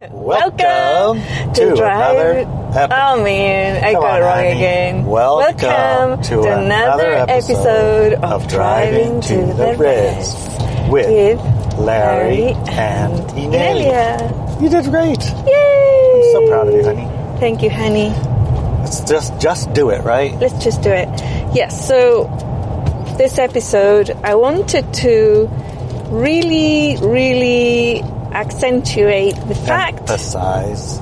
Welcome to another ep- Oh man, I Come got on, it wrong honey. again. Welcome to another episode of Driving to the Ritz with Larry and Inelia. You did great. Yay! I'm so proud of you, honey. Thank you, honey. Let's just just do it, right? Let's just do it. Yes, so this episode, I wanted to really, really accentuate the fact Emphasize.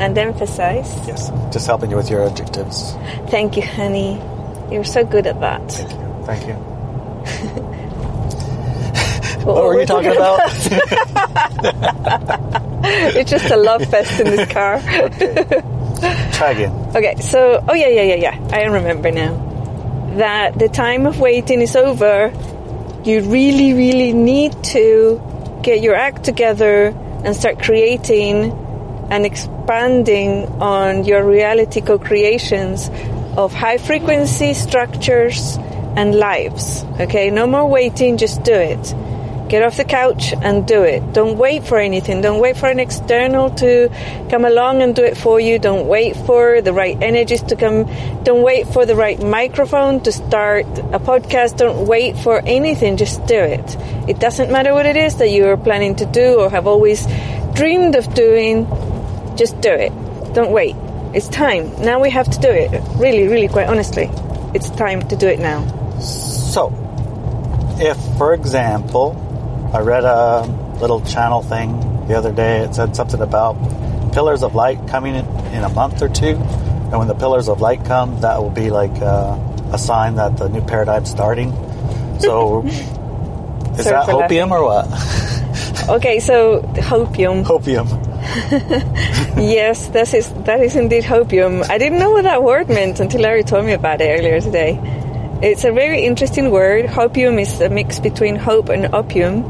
and emphasize. Yes, just helping you with your adjectives. Thank you, honey. You're so good at that. Thank you. thank What, What were you we talking about? it's just a love fest in this car. Try again. Okay, so oh yeah, yeah, yeah, yeah. I remember now that the time of waiting is over. You really, really need to get your act together and start creating and expanding on your reality co-creations of high frequency structures and lives. Okay, no more waiting, just do it. Get off the couch and do it. Don't wait for anything. Don't wait for an external to come along and do it for you. Don't wait for the right energies to come. Don't wait for the right microphone to start a podcast. Don't wait for anything. Just do it. It doesn't matter what it is that you are planning to do or have always dreamed of doing. Just do it. Don't wait. It's time. Now we have to do it. Really, really, quite honestly. It's time to do it now. So, if, for example, I read a little channel thing the other day, it said something about pillars of light coming in, in a month or two. And when the pillars of light come, that will be like uh, a sign that the new paradigm's starting. So, is Sorry that hopium or what? Okay, so hopium. Hopium. yes, that is that is indeed hopium. I didn't know what that word meant until Larry told me about it earlier today. It's a very interesting word. Hopium is a mix between hope and opium,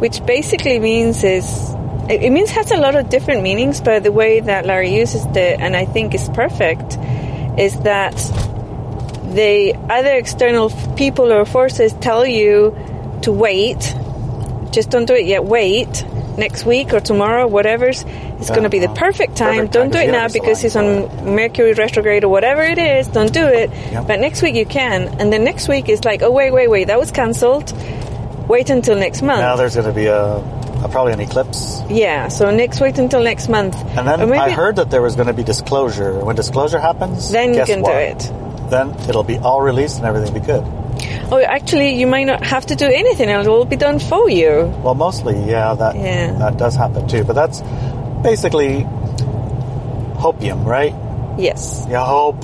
which basically means is it means has a lot of different meanings, but the way that Larry uses it, and I think is perfect, is that the other external people or forces tell you to wait just don't do it yet. Wait next week or tomorrow, whatever's. It's going to be the perfect time. Perfect don't time, do it now because it's on Mercury retrograde or whatever it is. Don't do it. Yep. But next week you can, and then next week is like, oh wait, wait, wait, that was cancelled. Wait until next month. Now there's going to be a, a probably an eclipse. yeah, so next wait until next month. And then I heard that there was going to be disclosure. When disclosure happens, then you can what? do it. Then it'll be all released and everything be good. Oh, actually, you might not have to do anything; and it will be done for you. Well, mostly, yeah, that Yeah. that does happen too. But that's basically hopium, right? Yes. You hope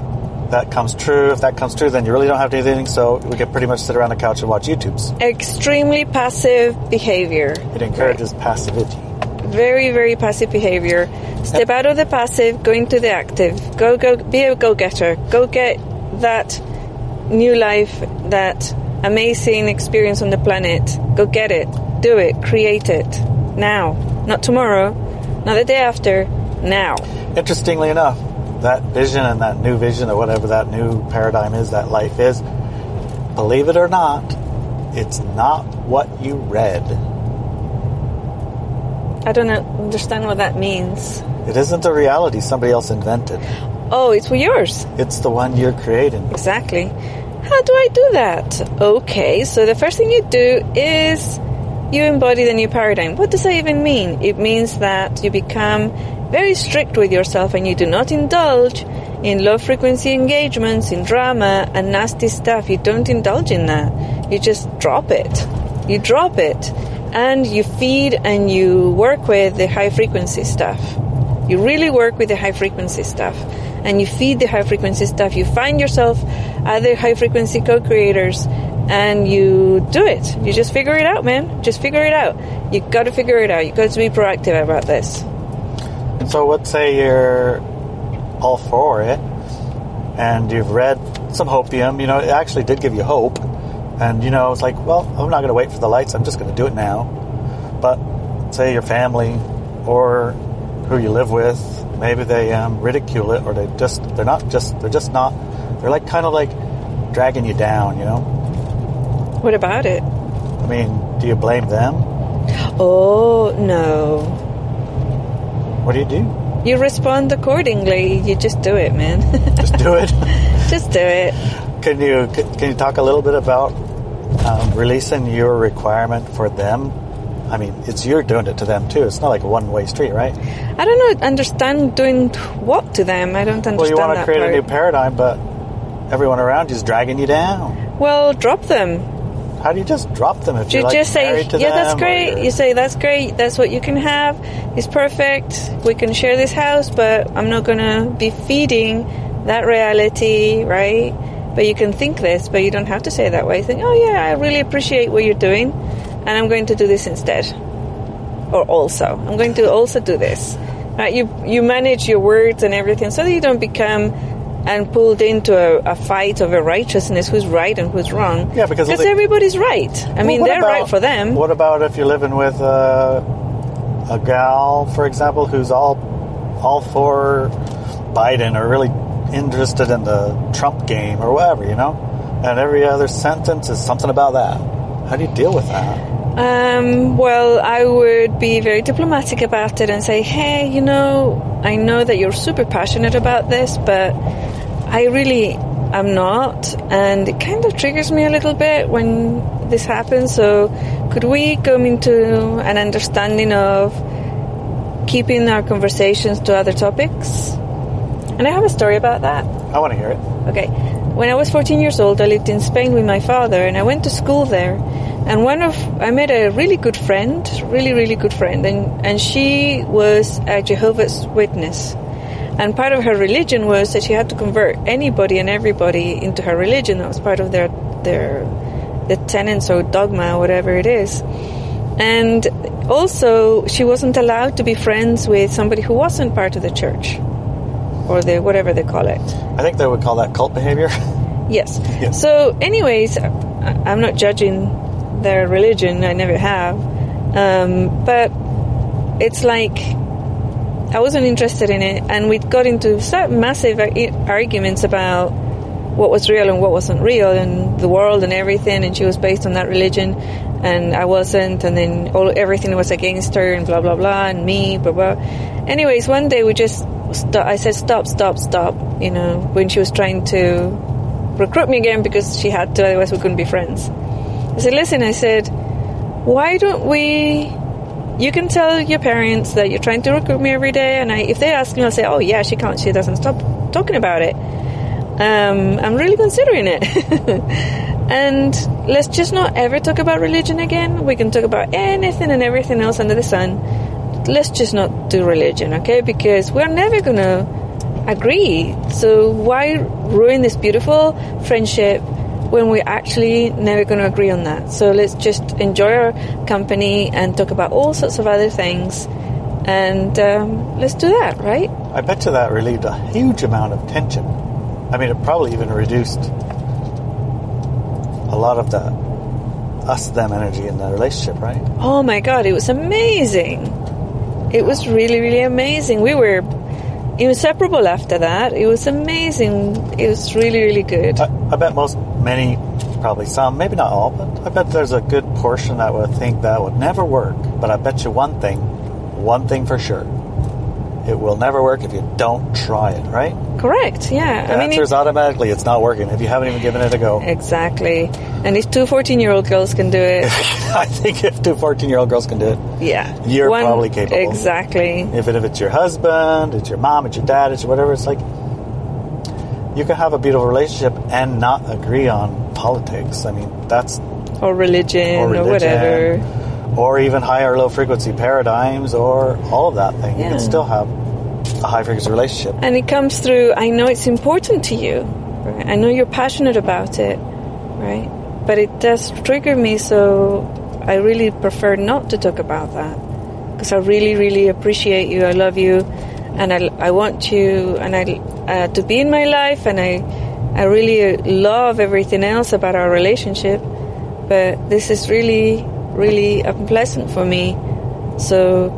that comes true. If that comes true, then you really don't have to do anything. So we can pretty much sit around the couch and watch YouTubes. Extremely passive behavior. It encourages passivity. very very passive behavior step out of the passive go into the active go go be a go-getter go get that new life that amazing experience on the planet. Go get it. Do it. Create it. Now. Not tomorrow. Not the day after. Now. Interestingly enough, that vision and that new vision or whatever that new paradigm is, that life is, believe it or not, it's not what you read. i don't understand what that means. It isn't a reality somebody else invented. Oh it's for yours It's the one you're creating. Exactly. How do I do that? Okay, so the first thing you do is you embody the new paradigm. What does that even mean? It means that you become very strict with yourself and you do not indulge in low frequency engagements, in drama and nasty stuff. You don't indulge in that. You just drop it. You drop it. And you feed and you work with the high frequency stuff. You really work with the high frequency stuff and you feed the high frequency stuff. You find yourself other high frequency co-creators and you do it. You just figure it out, man. Just figure it out. You got to figure it out. You got to be proactive about this. So, let's say you're all for it, and you've read some hopium. You know, it actually did give you hope, and you know, it's like, well, I'm not going to wait for the lights. I'm just going to do it now. But say your family or who you live with, maybe they um, ridicule it, or they just they're not just they're just not they're like kind of like dragging you down. You know, What about it? I mean, do you blame them? Oh, no. What do you do? You respond accordingly. You just do it, man. Just do it. just do it. can you can you talk a little bit about um, releasing your requirement for them? I mean, it's you're doing it to them too. It's not like a one way street, right? I don't know. Understand doing what to them? I don't understand Well, you want to create part. a new paradigm, but everyone around you is dragging you down. well, drop them. How do you just drop them if You like just say, married to yeah, that's great. You say, that's great. That's what you can have. It's perfect. We can share this house, but I'm not going to be feeding that reality, right? But you can think this, but you don't have to say it that way. Think, oh yeah, I really appreciate what you're doing, and I'm going to do this instead. Or also, I'm going to also do this. Right? You you manage your words and everything so that you don't become and pulled into a, a fight over righteousness, who's right and who's wrong. Yeah, because the- everybody's right. I mean, Well, what they're right for them. What about if you're living with uh, a gal, for example, who's all all for Biden or really interested in the Trump game or whatever, you know? And every other sentence is something about that. How do you deal with that? Um, well, I would be very diplomatic about it and say, hey, you know, I know that you're super passionate about this, but I really am not. And it kind of triggers me a little bit when this happens. So could we come into an understanding of keeping our conversations to other topics? And I have a story about that. I want to hear it. Okay. When I was 14 years old, I lived in Spain with my father and I went to school there. And one of, I met a really good friend, really, really good friend, and, and she was a Jehovah's Witness. And part of her religion was that she had to convert anybody and everybody into her religion. That was part of their, their, the tenets or dogma or whatever it is. And also, she wasn't allowed to be friends with somebody who wasn't part of the church or the whatever they call it. I think they would call that cult behavior. Yes. Yeah. So, anyways, I'm not judging their religion. I never have. Um, but it's like I wasn't interested in it, and we got into such massive arguments about what was real and what wasn't real, and the world and everything. And she was based on that religion, and I wasn't. And then all everything was against her, and blah blah blah, and me, blah blah. Anyways, one day we just. I said, "Stop, stop, stop!" You know, when she was trying to recruit me again because she had to, otherwise we couldn't be friends. I said, listen, I said, why don't we, you can tell your parents that you're trying to recruit me every day, and I, if they ask me, I'll say, oh yeah, she can't, she doesn't stop talking about it. Um, I'm really considering it. and let's just not ever talk about religion again. We can talk about anything and everything else under the sun. Let's just not do religion, okay? Because we're never gonna agree. So why ruin this beautiful friendship when we're actually never to agree on that? So let's just enjoy our company and talk about all sorts of other things, and um, let's do that, right? I bet you that relieved a huge amount of tension. I mean, it probably even reduced a lot of the us them energy in the relationship, right? Oh my god, it was amazing! It was really, really amazing. We were inseparable after that. It was amazing. It was really, really good. I, I bet most, many, probably some, maybe not all, but I bet there's a good portion that would think that would never work. But I bet you one thing, one thing for sure. It will never work if you don't try it, right? Correct, yeah. The I mean, answer is automatically it's not working if you haven't even given it a go. exactly. And if two 14 year old girls can do it, I think if two 14 year old girls can do it, yeah. You're probably capable. Exactly. if, it, if it's your husband, it's your mom, it's your dad, it's whatever, it's like you can have a beautiful relationship and not agree on politics. I mean, that's Or religion, or or, whatever. or even high or low frequency paradigms, or all of that thing. You can still have a high frequency relationship. And it comes through, I know it's important to you. Right? I know you're passionate about it, right? But it does trigger me, so I really prefer not to talk about that. Because I really, really appreciate you. I love you. And I, I want you and I, uh, to be in my life. And I, I really love everything else about our relationship. But this is really, really unpleasant for me. So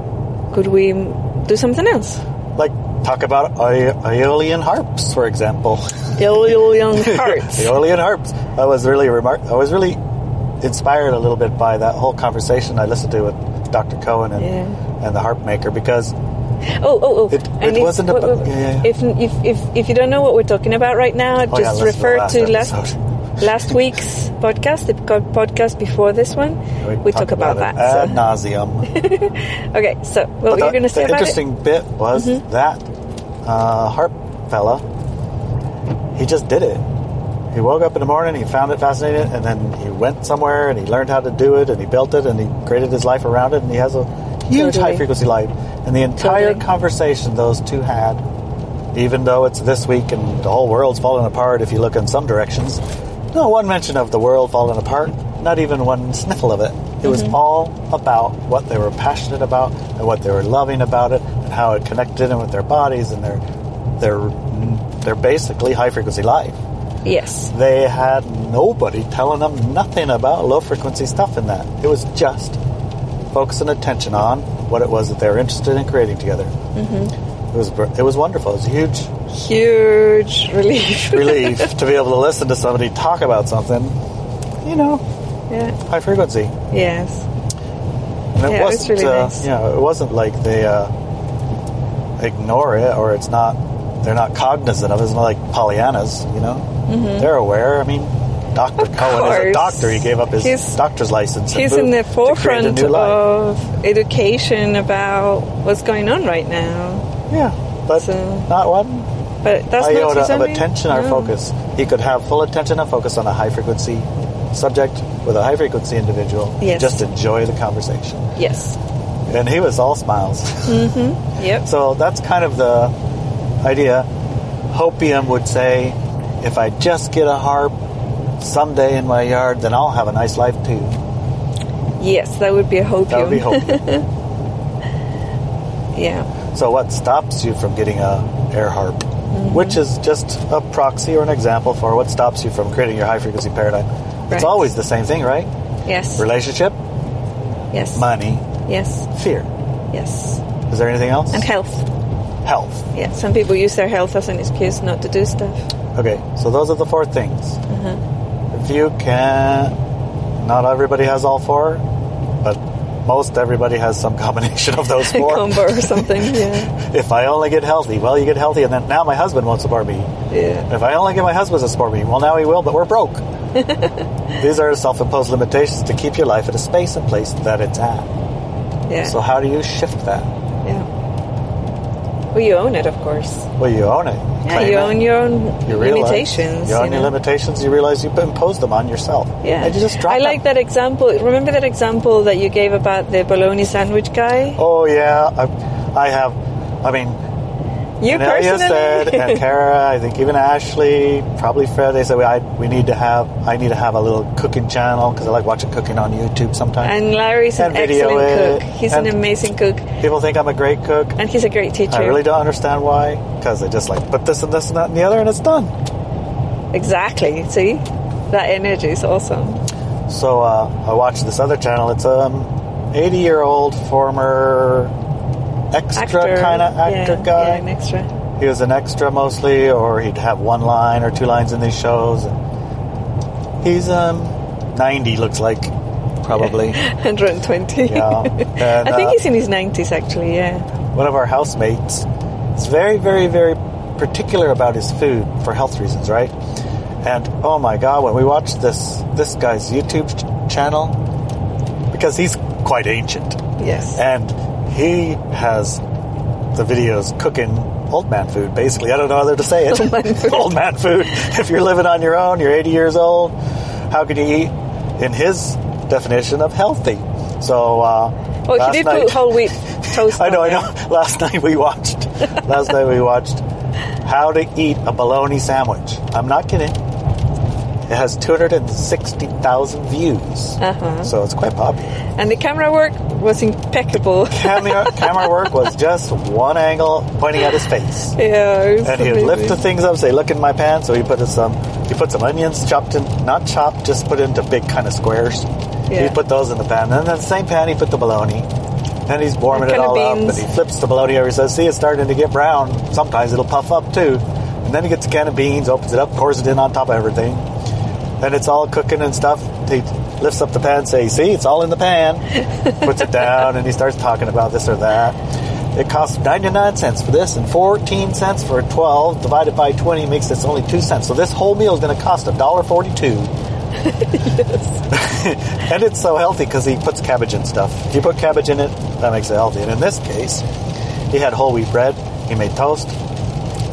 could we do something else? Like talk about Aeolian harps, for example. Alien hearts. Aeolian harps. I was really remar- I was really inspired a little bit by that whole conversation I listened to with Dr. Cowan and, Yeah. and the harp maker because Oh, oh, oh! It- it wasn't about- yeah, yeah. If, if if if you don't know what we're talking about right now, Oh, just to refer last to last. last week's podcast, the podcast before this one. We, talk about, that. it ad so- nauseum. Okay, so what were you going to the say about it? Mm-hmm. interesting bit was that uh, Harp fella, he just did it. He woke up in the morning, he found it fascinating, and then he went somewhere and he learned how to do it, and he built it, and he created his life around it, and he has a huge Totally. high frequency life. And the entire Totally. conversation those two had, even though it's this week and the whole world's falling apart if you look in some directions, no one mention of the world falling apart, not even one sniffle of it. It was Mm-hmm. all about what they were passionate about and what they were loving about it and how it connected in with their bodies and their their their basically high frequency life. Yes. They had nobody telling them nothing about low frequency stuff in that. It was just focusing attention on what it was that they were interested in creating together. Mm-hmm. It was it was wonderful. It was a huge Huge relief. relief to be able to listen to somebody talk about something, you know, yeah. high frequency. Yes. And it Yeah, it was wasn't, really uh, nice. you know, it wasn't like they uh, ignore it or it's not, they're not cognizant of it. It's not like Pollyannas, you know. They're aware. I mean, Dr. Mm-hmm. Of Cowan is a doctor. He gave up his He's- doctor's license. He's in the to create a forefront life. of education about what's going on right now. Yeah, but So- not one But that's not iota of attention or No. focus. He could have full attention and focus on a high frequency subject with a high frequency individual. Yes. Just enjoy the conversation. Yes. And he was all smiles. Mm-hmm. Yep. So that's kind of the idea. Hopium would say, if I just get a harp someday in my yard, then I'll have a nice life too. Yes, that would be a hopium. That would be hopium. yeah. So what stops you from getting a air harp? Mm-hmm. Which is just a proxy or an example for what stops you from creating your high frequency paradigm. Right. It's always the same thing, right? Yes. Relationship, Yes. money, Yes. fear. Yes. Is there anything else? And health. Health. Yeah. Some people use their health as an excuse not to do stuff. Okay, so those are the four things. Uh-huh. If you can, not everybody has all four, but most everybody has some combination of those four. Combo or something. Yeah. if I only get healthy, well, you get healthy, and then now my husband won't support me. Yeah. If I only get my husband to support me, well, now he will, but we're broke. These are self-imposed limitations to keep your life at a space and place that it's at. Yeah. So how do you shift that? Well, you own it, of course. Well, you own it. Yeah, you it. own your own You realize limitations. You own you your limitations. You realize you imposed them on yourself. Yeah. And you just drop I like that example. Remember that example that you gave about the bologna sandwich guy? Oh yeah, I, I have. I mean, You Inelia personally? said, and Tara, I think even Ashley, probably Fred. They said we, I, we need to have. I need to have a little cooking channel because I like watching cooking on YouTube sometimes. and Larry's an And video excellent it, cook. He's an amazing cook. People think I'm a great cook. And he's a great teacher. I really don't understand why. Because they just like put this and this and that and the other, and it's done. Exactly. See? That energy is awesome. So uh, I watched this other channel. It's um, 80 year old former extra kind of actor yeah, guy. Yeah, an extra. He was an extra mostly, or he'd have one line or two lines in these shows. And he's um 90, looks like, probably. 120. Yeah. And, I think uh, he's in his 90s, actually, yeah. One of our housemates is very, very, very particular about his food for health reasons, right? And oh my God, when we watched this this guy's YouTube ch- channel, because he's quite ancient, Yes. and he has the videos cooking old man food, basically. I don't know other to say it. Old man food. Old man food. If you're living on your own, you're 80 years old, how can you eat in his definition of healthy? So, uh, well, he did night, put whole wheat toast I know, I know. Last night we watched, last night we watched how to eat a bologna sandwich. I'm not kidding. It has 260,000 views. Uh-huh. So it's quite popular. And the camera work was impeccable. camera, camera work was just one angle pointing at his face. yeah, And he'd amazing. lift the things up, say, "Look in my pan." So he put some, he put some onions chopped in, not chopped, just put into big kind of squares. Yeah. He put those in the pan, and then the same pan he put the bologna. And he's warming it all up, and he flips the bologna over. He says, "See, it's starting to get brown. Sometimes it'll puff up too." And then he gets a can of beans, opens it up, pours it in on top of everything. Then it's all cooking and stuff. He lifts up the pan, say, "See, it's all in the pan." Puts it down, and he starts talking about this or that. it costs 99 cents for this and 14 cents for 12 divided by 20 makes it only 2 cents. So this whole meal is going to cost $1.42. and it's so healthy because he puts cabbage and stuff. If you put cabbage in it, that makes it healthy. And in this case, he had whole wheat bread. He made toast.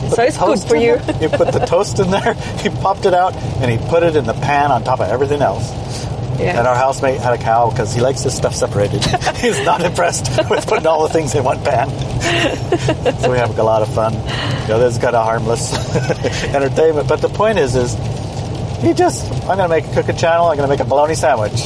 So it's good for you. He put the toast in there. He popped it out and he put it in the pan on top of everything else. Yeah. And our housemate had a cow because he likes this stuff separated. He's not impressed with putting all the things in one pan. so we have a lot of fun. You know, this is kind of harmless entertainment. But the point is, is he just, I'm going to make a cooking channel. I'm going to make a bologna sandwich,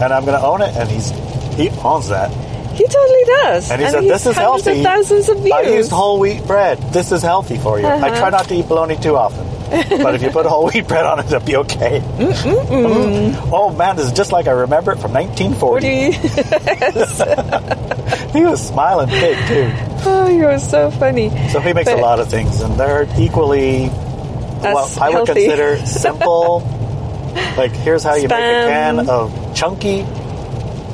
and I'm going to own it. And he's he owns that. He totally does. And he and said, he's "This is healthy. Of thousands of views. I used whole wheat bread. This is healthy for you. I Uh-huh. try not to eat bologna too often, but if you put whole wheat bread on it, it'll be okay." Oh man, this is just like I remember it from What 1940. do you? He was smiling big too. oh, you're so funny. So he makes But- a lot of things, and they're equally what I would healthy. consider simple. like here's how you make a can of chunky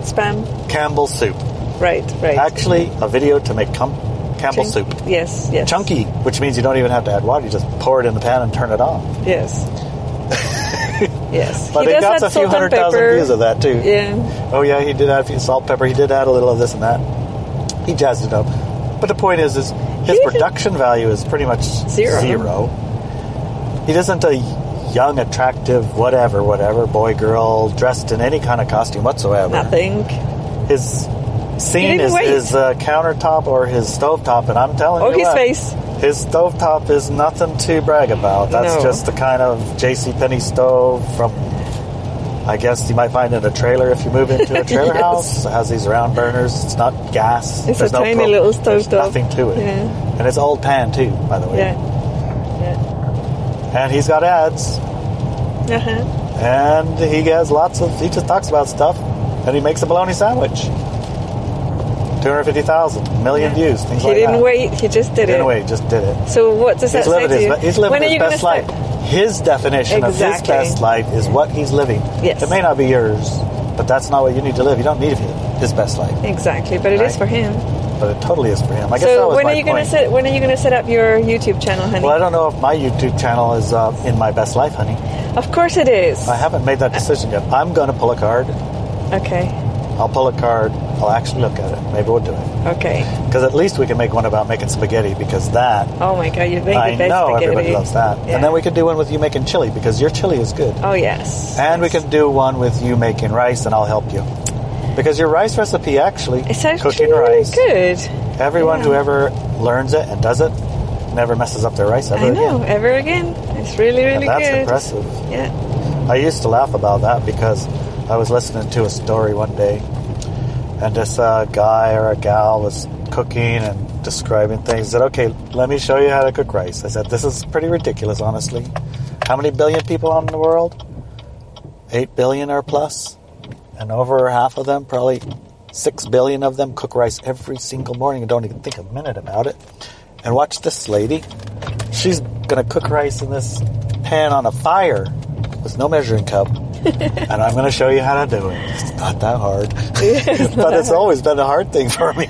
Spam. Campbell soup. Right. Right. Actually, a video to make com- Campbell soup. Yes. Yes. Chunky, which means you don't even have to add water. You just pour it in the pan and turn it on. Yes. yes. But he, got a few hundred thousand views of that too. Yeah. Oh yeah, he did add a few salt, pepper. He did add a little of this and that. He jazzed it up. But the point is, is his production value is pretty much Zero. Zero. He isn't a young, attractive, whatever, whatever boy, girl, dressed in any kind of costume whatsoever. Nothing. His scene didn't is wait. his uh, countertop or his stovetop, and I'm telling Oh, you his what, face. his stovetop is nothing to brag about. That's No. just the kind of J.C. Penney stove from. I guess you might find in a trailer if you move into a trailer Yes. house. It has these round burners. It's not gas. It's There's a no tiny pro- little stove there's top. Nothing to it. Yeah. And it's old pan too, by the way. Yeah. Yeah. And he's got ads, Uh huh. and he has lots of. He just talks about stuff, and he makes a bologna sandwich. Two hundred fifty thousand million Yeah. views. Things He like didn't that. wait. He just did it. Didn't wait. Just did it. So what does that He's say living to his, you? he's living when are his best life. start? His definition of his best life is what he's living. Yes. It may not be yours, but that's not what you need to live. You don't need his best life, Exactly, but it is Right. for him. but it totally is for him. I guess that So was when my are you gonna set? When are you gonna set up your YouTube channel, honey? Well, I don't know if my YouTube channel is uh, in my best life, honey. Of course it is. I haven't made that decision yet. I'm going to pull a card. Okay. I'll pull a card. I'll actually look at it. Maybe we'll do it Okay. because at least we can make one about making spaghetti because that Oh my God, you make I know spaghetti. everybody loves that. Yeah. And then we could do one with you making chili because your chili is good. Oh yes. And we Yes. can do one with you making rice, and I'll help you. Because your rice recipe actually, It's actually cooking really rice, good. everyone Yeah. who ever learns it and does it never messes up their rice ever I know. again. Ever again? It's really, really And that's good. impressive. Yeah. I used to laugh about that because I was listening to a story one day, and this uh, guy or a gal was cooking and describing things. Said, "Okay, let me show you how to cook rice." I said, "This is pretty ridiculous, honestly. How many billion people on the world? Eight billion or plus, and over half of them, probably six billion of them, cook rice every single morning and don't even think a minute about it. And watch this lady. She's gonna cook rice in this pan on a fire with no measuring cup. And I'm going to show you how to do it. It's not that hard. but it's always been a hard thing for me.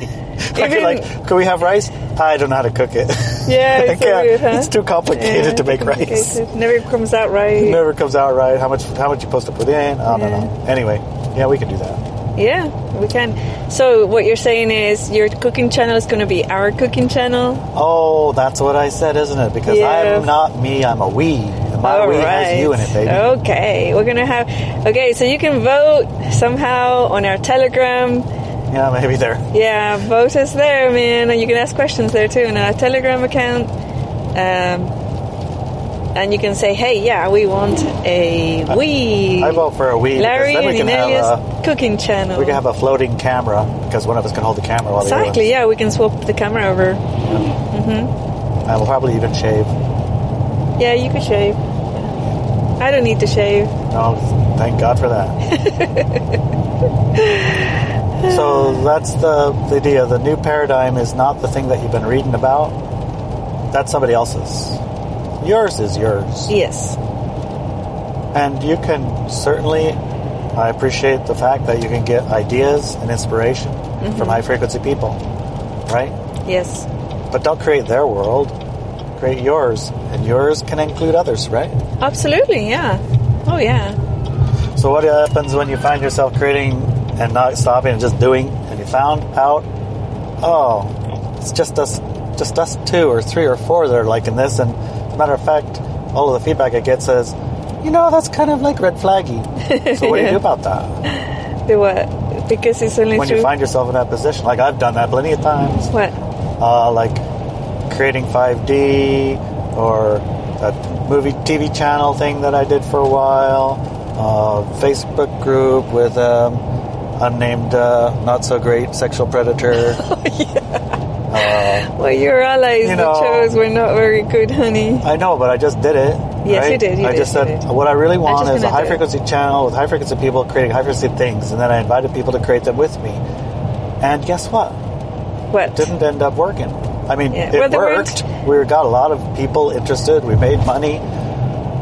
Even- like, can we have rice? I don't know how to cook it. Yeah, it's so weird, huh? It's too complicated Yeah, to make rice. complicated. Never comes out right. It never comes out right. How much? How much you supposed to put in? I don't Yeah. know. Anyway, yeah, we can do that. Yeah, we can. So what you're saying is your cooking channel is going to be our cooking channel. Oh, that's what I said, isn't it? Because Yeah. I'm not me. I'm a we. My All right. has you in it, baby. Okay, we're gonna have. Okay, so you can vote somehow on our Telegram. Yeah, maybe there. Yeah, vote us there, man, and you can ask questions there too in our Telegram account. Um, and you can say, "Hey, yeah, we want a we." I vote for a we Larry then we and can have a cooking channel. we can have a floating camera because one of us can hold the camera while the other exactly. Yeah, we can swap the camera over. And we'll probably even shave. Yeah, you could shave. I don't need to shave. No, thank God for that. so that's the, the idea. The new paradigm is not the thing that you've been reading about. That's somebody else's. Yours is yours. Yes. And you can certainly, I appreciate the fact that you can get ideas and inspiration from mm-hmm. high frequency people. right? Yes. But don't create their world. Create yours, and yours can include others, right? Absolutely. Yeah. Oh yeah. So what happens when you find yourself creating and not stopping and just doing, and you found out, oh, it's just us, just us two or three or four that are liking this, and as a matter of fact, all of the feedback I get says, you know, that's kind of like red flaggy. So what do you do about that? The what? Because it's only When you find yourself in that position, like I've done that plenty of times, what? uh, like creating 5D or that movie TV channel thing that I did for a while, uh, Facebook group with um, unnamed, uh, not so great sexual predator. Uh, Well, your allies, You the know- shows were not very good, honey. I know, but I just did it. Yes, right? you did, you I did, just said did. what I really want is a high do it. frequency channel with high frequency people creating high frequency things, and then I invited people to create them with me. And guess what? What? Didn't end up working. I mean, Yeah, it worked. We got a lot of people interested. We made money.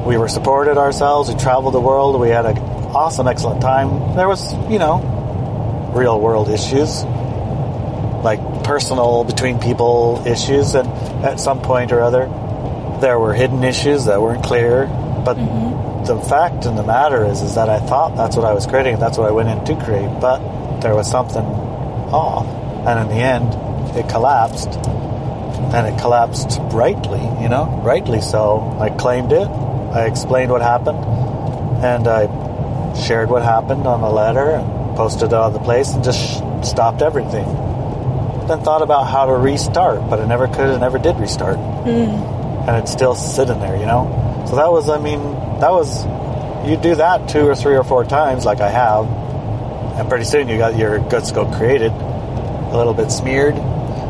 We were supported ourselves. We traveled the world. We had an awesome, excellent time. There was, you know, real world issues, like personal between people issues, and at some point or other, there were hidden issues that weren't clear. But the fact and the matter is, is that I thought that's what I was creating, that's what I went in to create. But there was something off, and in the end, it collapsed, and it collapsed rightly. You know, rightly so. I claimed it. I explained what happened, and I shared what happened on the letter and posted it on the place, and just sh- stopped everything. Then thought about how to restart, but I never could and never did restart hmm. and it's still sitting there, you know? So that was, I mean, that was, you do that two or three or four times like I have, and pretty soon you got your good scope created, a little bit smeared.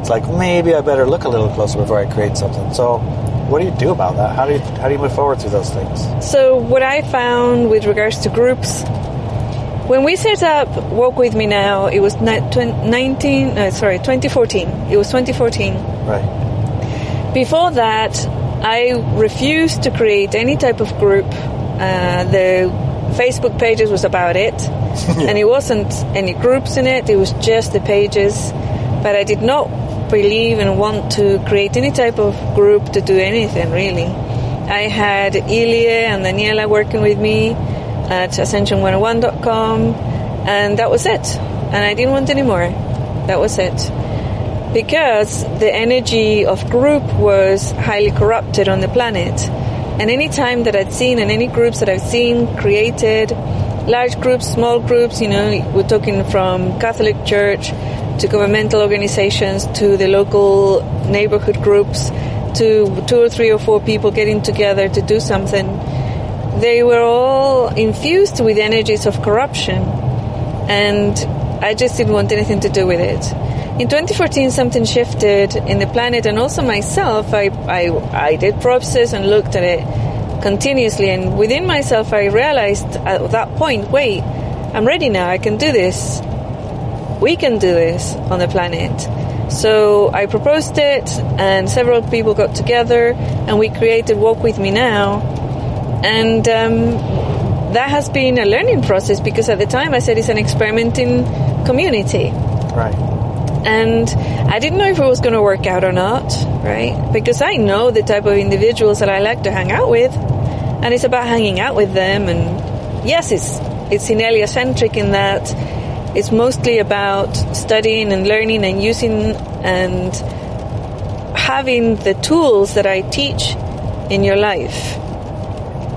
It's like, maybe I better look a little closer before I create something. So what do you do about that? How do you, how do you move forward through those things? So what I found with regards to groups, when we set up Walk With Me Now, it was 19, uh, sorry, 2014. It was 2014. Right. Before that, I refused to create any type of group. Uh, the Facebook pages was about it, and it wasn't any groups in it. It was just the pages. But I did not believe and want to create any type of group to do anything really. I had Ilya and Daniela working with me at Ascension101.com, and that was it. And I didn't want any more. That was it because the energy of group was highly corrupted on the planet. And any time that I'd seen, and any groups that I've seen created, large groups, small groups, you know, we're talking from Catholic Church to governmental organizations to the local neighborhood groups to two or three or four people getting together to do something. They were all infused with energies of corruption and I just didn't want anything to do with it. In 2014, something shifted in the planet, and also myself. I, I, I did process and looked at it continuously, and within myself, I realized at that point, wait, I'm ready now. I can do this. We can do this on the planet. So I proposed it, and several people got together, and we created Walk With Me Now. And um, that has been a learning process because at the time I said it's an experimenting community. Right. And I didn't know if it was going to work out or not, right? Because I know the type of individuals that I like to hang out with, and it's about hanging out with them. And yes, it's it's Inelia centric in that it's mostly about studying and learning and using and having the tools that I teach in your life.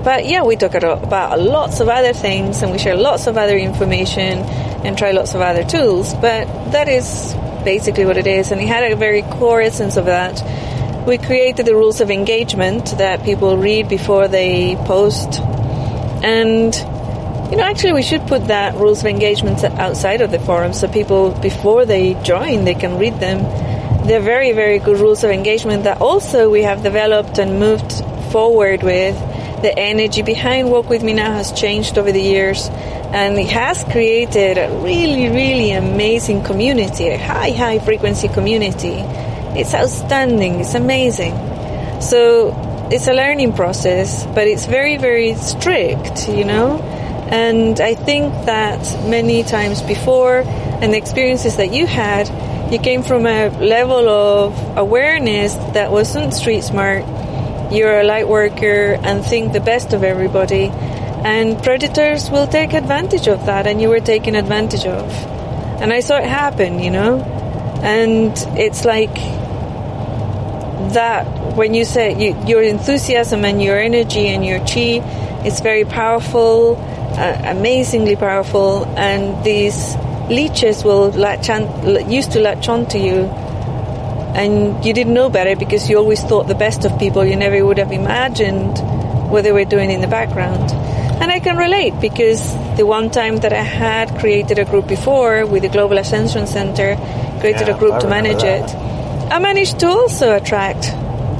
But yeah, we talk about lots of other things and we share lots of other information and try lots of other tools. But that is basically what it is. And it had a very core essence of that. We created the rules of engagement that people read before they post. And, you know, actually we should put that rules of engagement outside of the forum so people, before they join, they can read them. They're very, very good rules of engagement that also we have developed and moved forward with the energy behind Walk With Me Now has changed over the years and it has created a really, really amazing community, a high, high frequency community. It's outstanding, it's amazing. So it's a learning process, but it's very, very strict, you know? And I think that many times before and the experiences that you had, You came from a level of awareness that wasn't street smart. You're a light worker and think the best of everybody. And predators will take advantage of that, and you were taken advantage of. And I saw it happen, you know? And it's like that when you say you, your enthusiasm and your energy and your chi is very powerful, uh, amazingly powerful, and these leeches will latch on, used to latch onto you, and you didn't know better because you always thought the best of people. You never would have imagined what they were doing in the background. And I can relate because the one time that I had created a group before with the Global Ascension Center, created Yeah, a group I to manage remember it. I managed to also attract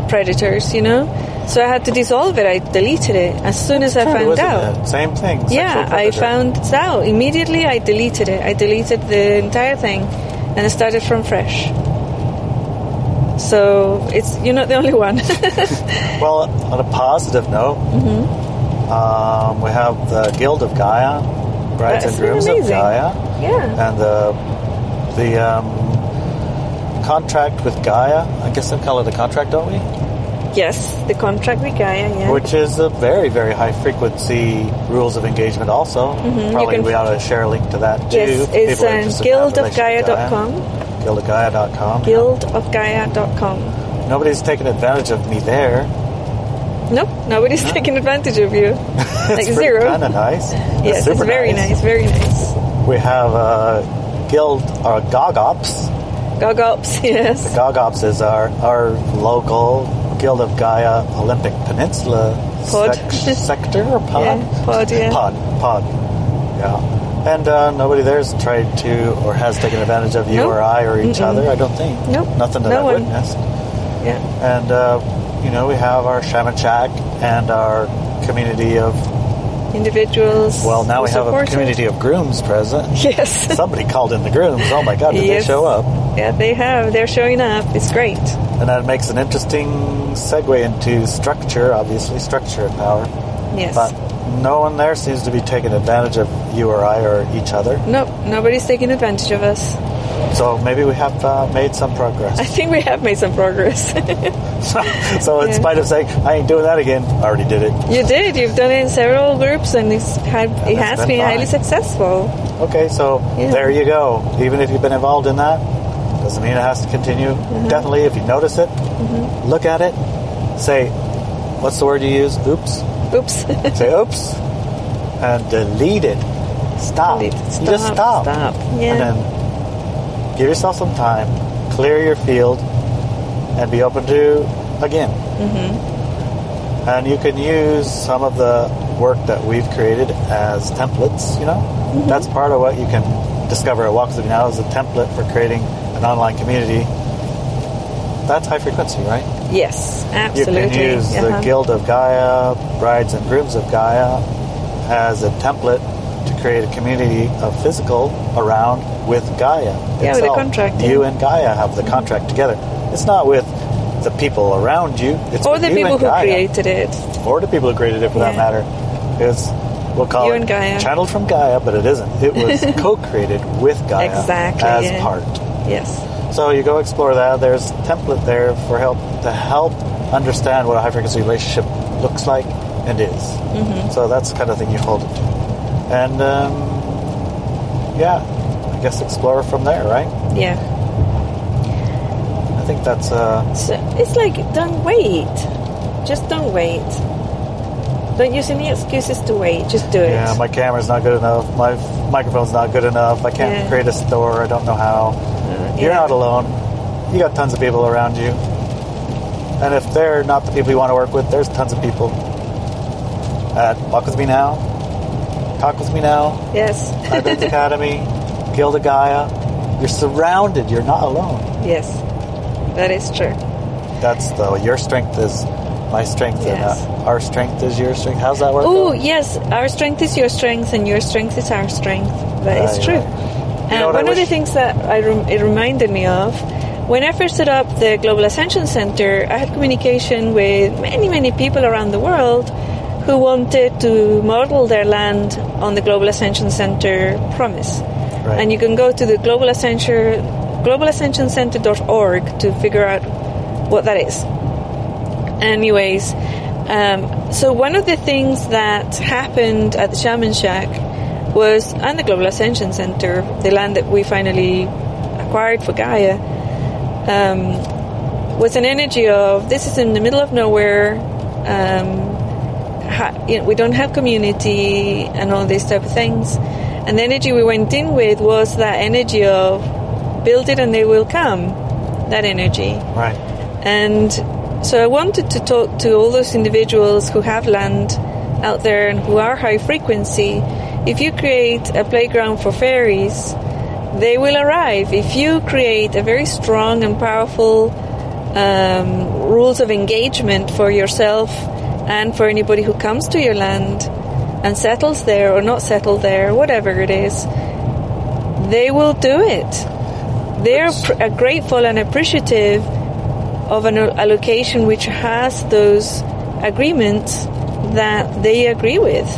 predators, you know. So I had to dissolve it. I deleted it as soon as I found out. it? Same thing. Yeah, I found out immediately. I deleted it. I deleted the entire thing, and I started from fresh. So it's you're not the only one. Well, on a positive note, Mm-hmm. um, we have the Guild of Gaia, Brides and Grooms of. Gaia, yeah, and the the um, contract with Gaia. I guess they call it a contract, don't we? Yes, the contract with Gaia. Yeah, Which is a very, very high frequency rules of engagement. Also, probably Mm-hmm. can- we ought to share a link to that too. yes, it's um, interested in that relation to Gaia. guildofgaia.com. Guildofgaia.com. Guildofgaia.com. Nobody's taken advantage of me there. Nope, nobody's taking advantage of you. like zero. Kind of nice. Yes, it's very nice. very nice. We have uh, Guild or Gogops. Gogops, yes. Gogops is our, our local Guild of Gaia Olympic Peninsula Pod. sec- sector or pod? Yeah, pod, yeah. Pod, pod. Yeah. And uh, nobody there's tried to or has taken advantage of you Nope. or I or each other, I don't think. Nope. Nothing that No I've one. witnessed. Yeah. And, uh, you know, we have our Shaman Shack and our community of, Individuals. well, now we have a support it. community of grooms present. Yes. Somebody called in the grooms. Oh my God, did Yes. they show up? Yeah, they have. They're showing up. It's great. And that makes an interesting segue into structure, obviously, structure and power. Yes. But no one there seems to be taking advantage of you or I or each other. Nope, nobody's taking advantage of us. So maybe we have uh, made some progress. I think we have made some progress. so in Yeah. spite of saying, I ain't doing that again, I already did it. you did. You've done it in several groups, and it's had, it it's has been been, highly successful. Okay, so Yeah. there you go. Even if you've been involved in that, doesn't mean it has to continue. Mm-hmm. Definitely, if you notice it, look at it, say, what's the word you use? Oops. Oops. Say oops, and delete it. Stop. Delete. You just Stop, stop. stop. Yeah. Give yourself some time, clear your field, and be open to again. Mm-hmm. And you can use some of the work that we've created as templates. You know, Mm-hmm. that's part of what you can discover at Walk with Me now is a template for creating an online community. That's high frequency, right? yes, absolutely. You can use Uh-huh. the Guild of Gaia, Brides and Grooms of Gaia, as a template to create a community of physical around with Gaia. Yeah, with a contract, You yeah. and Gaia have the contract together. It's not with the people around you. It's Or with the you people who Gaia. created it. or the people who created it, for that matter. It's we'll call You it and Gaia. channeled from Gaia, but it isn't. It was co-created with Gaia Exactly, as yeah. part. Yes. So you go explore that. There's a template there for help to help understand what a high frequency relationship looks like and is. Mm-hmm. So that's the kind of thing you hold it to. And um, yeah, I guess explore from there, right? Yeah. I think that's uh, So it's like, don't wait. Just don't wait. Don't use any excuses to wait. Just do it. yeah. My camera's not good enough. My microphone's not good enough. I can't Yeah. create a store. I don't know how. Uh, You're yeah. not alone. You got tons of people around you. And if they're not the people you want to work with, there's tons of people at Walk With Me Now, Talk With Me Now, Yes. Advent Academy, Guild of Gaia. You're surrounded. You're not alone. yes. That is true. That's the your strength is my strength, Yes. and uh, our strength is your strength. How's that work? Oh, yes. Our strength is your strength, and your strength is our strength. That is true. right. You And know what I one of the things that I rem- it reminded me of when I first set up the Global Ascension Center, I had communication with many, many people around the world who wanted to model their land on the Global Ascension Center promise. Right. And you can go to the Global Ascension globalascensioncenter.org to figure out what that is. Anyways, um, so one of the things that happened at the Shaman Shack was, and the Global Ascension Center, the land that we finally acquired for Gaia, um, was an energy of this is in the middle of nowhere. Um, ha- you know, we don't have community and all these type of things. And the energy we went in with was that energy of build it and they will come. That energy. Right. And so I wanted to talk to all those individuals who have land out there and who are high frequency. If you create a playground for fairies, they will arrive. If you create a very strong and powerful um, rules of engagement for yourself and for anybody who comes to your land and settles there or not settle there, whatever it is, they will do it. They're pr- grateful and appreciative of an allocation which has those agreements that they agree with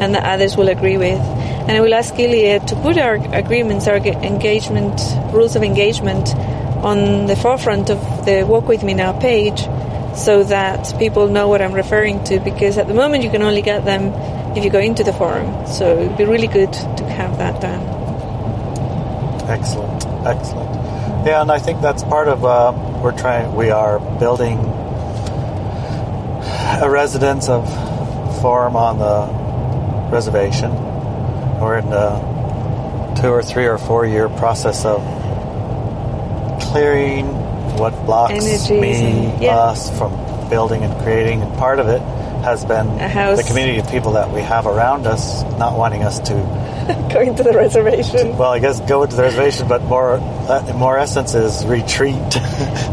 and that others will agree with. And I will ask Iliad to put our agreements, our engagement, rules of engagement on the forefront of the Walk With Me Now page so that people know what I'm referring to because at the moment you can only get them if you go into the forum. So it would be really good to have that done. Excellent, excellent. Yeah, and I think that's part of uh, we're trying. We are building a residence of forum on the reservation. We're in a two or three or four year process of clearing what blocks Energies me, and- yeah. us from building and creating, and part of it has been the community of people that we have around us not wanting us to go into the reservation. well, I guess go to the reservation, but more, uh, in more essence is retreat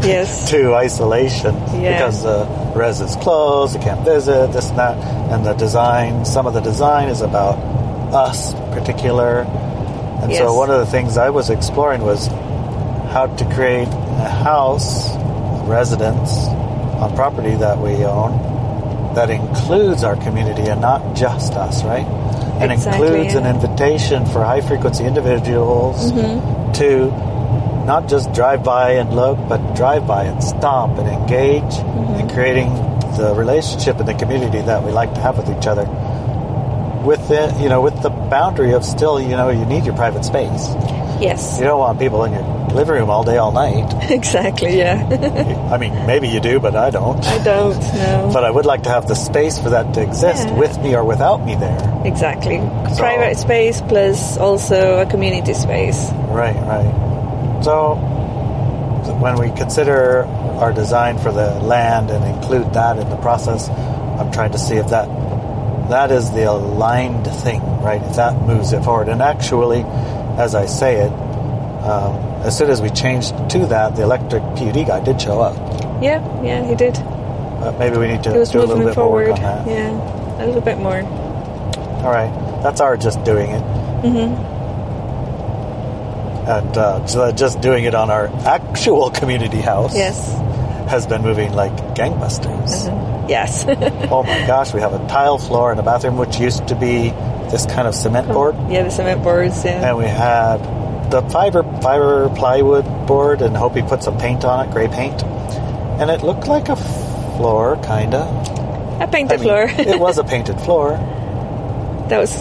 Yes. to isolation Yeah. because the res is closed, you can't visit, this and that, and the design. Some of the design is about us, particular, and Yes. so one of the things I was exploring was how to create a house, a residence on property that we own that includes our community and not just us, right? And Exactly, includes an invitation for high frequency individuals Mm-hmm. to not just drive by and look, but drive by and stop and engage Mm-hmm. in creating the relationship and the community that we like to have with each other. With the, you know, with the boundary of still, you know, you need your private space. Yes. You don't want people in your living room all day, all night. Exactly, yeah. I mean, maybe you do, but I don't. I don't know. But I would like to have the space for that to exist Yeah. with me or without me there. Exactly. So- Private space plus also a community space. Right, right. So when we consider our design for the land and include that in the process, I'm trying to see if that that is the aligned thing, right? If that moves it forward. And actually, as I say it, um, as soon as we changed to that, the electric PUD guy did show up. Yeah, yeah, he did. But maybe we need to do a little bit more work forward. on that. Yeah, a little bit more. All right, that's our just doing it. Mm-hmm. And uh, so just doing it on our actual community house Yes. has been moving like gangbusters. Yes. oh my gosh, we have a tile floor in a bathroom which used to be this kind of cement board, yeah, the cement boards, yeah. and we had the fiber fiber plywood board, and hope he put some paint on it, gray paint, and it looked like a floor, kinda. A painted I mean, floor. it was a painted floor. that was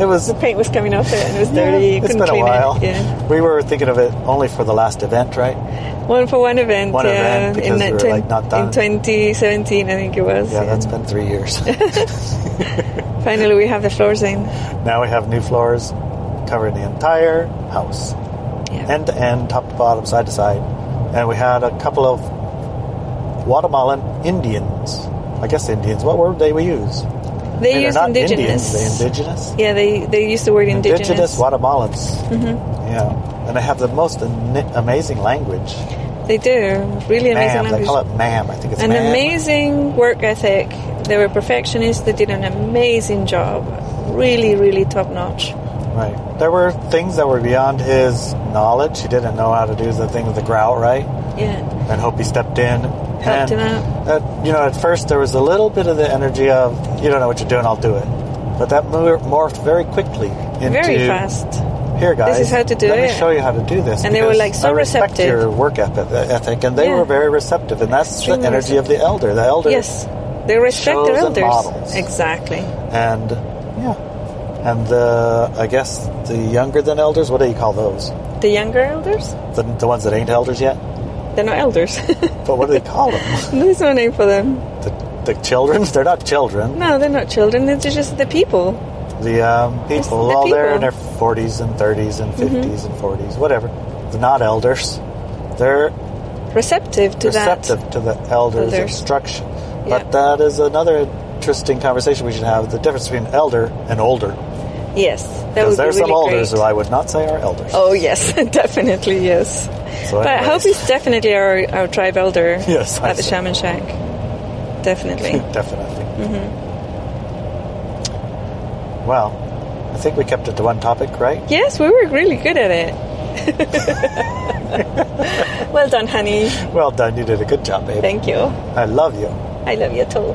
It was. the paint was coming off it and it was Yeah, dirty. You it's been a while. it. Yeah. We were thinking of it only for the last event, right? One for one event. One yeah, event, because in, we were, like, not done. in 2017, I think it was. Yeah, that's been three years. Finally, we have the floors in. now we have new floors covering the entire house. Yeah. end to end, top to bottom, side to side. And we had a couple of Guatemalan Indians. I guess Indians. What word they we use? they they're use indigenous. Indians. They indigenous. yeah, they they use the word indigenous. Indigenous Guatemalans. Mm-hmm. Yeah, and they have the most amazing language. They do really amazing Mam, they call it Mam. I think it's An Mam. amazing work ethic. They were perfectionists. They did an amazing job. Really, really top notch. Right. There were things that were beyond his knowledge. He didn't know how to do the thing with the grout right. Yeah. and Hopi stepped in. Helped and, him out. uh, you know, at first there was a little bit of the energy of, you don't know what you're doing, I'll do it. But that morphed very quickly into Very fast. here, guys. This is how to do let it." me show you how to do this. And they were, like, so I respect receptive. your work ethic, ethic, and they Yeah. were very receptive. And that's Extremely the energy of the elder. The elder, Yes, they respect their elders. models. Exactly. and and the I guess the younger than elders. What do you call those? The younger elders, The, the ones that ain't elders yet. they're not elders. But what do they call them? There's no name for them. the, the children? They're not children. No, they're not children. They're just the people. The um, people, the well, they're in. Mm-hmm. their 40s and 30s and 50s and 40s, whatever. They're not elders. They're Receptive to receptive to the elders' Elders. instruction. Yeah. But that is another interesting conversation we should have the difference between elder and older. Yes, that would be there's really some elders great. who I would not say are elders. Oh yes, definitely yes. So But anyways, Hope is definitely our, our tribe elder Yes, I at the see. Shaman Shack. Definitely. Definitely. Mm-hmm. Well, I think we kept it to one topic, right? yes, we were really good at it. well done, honey. Well done. You did a good job, babe. Thank you. I love you. I love you too.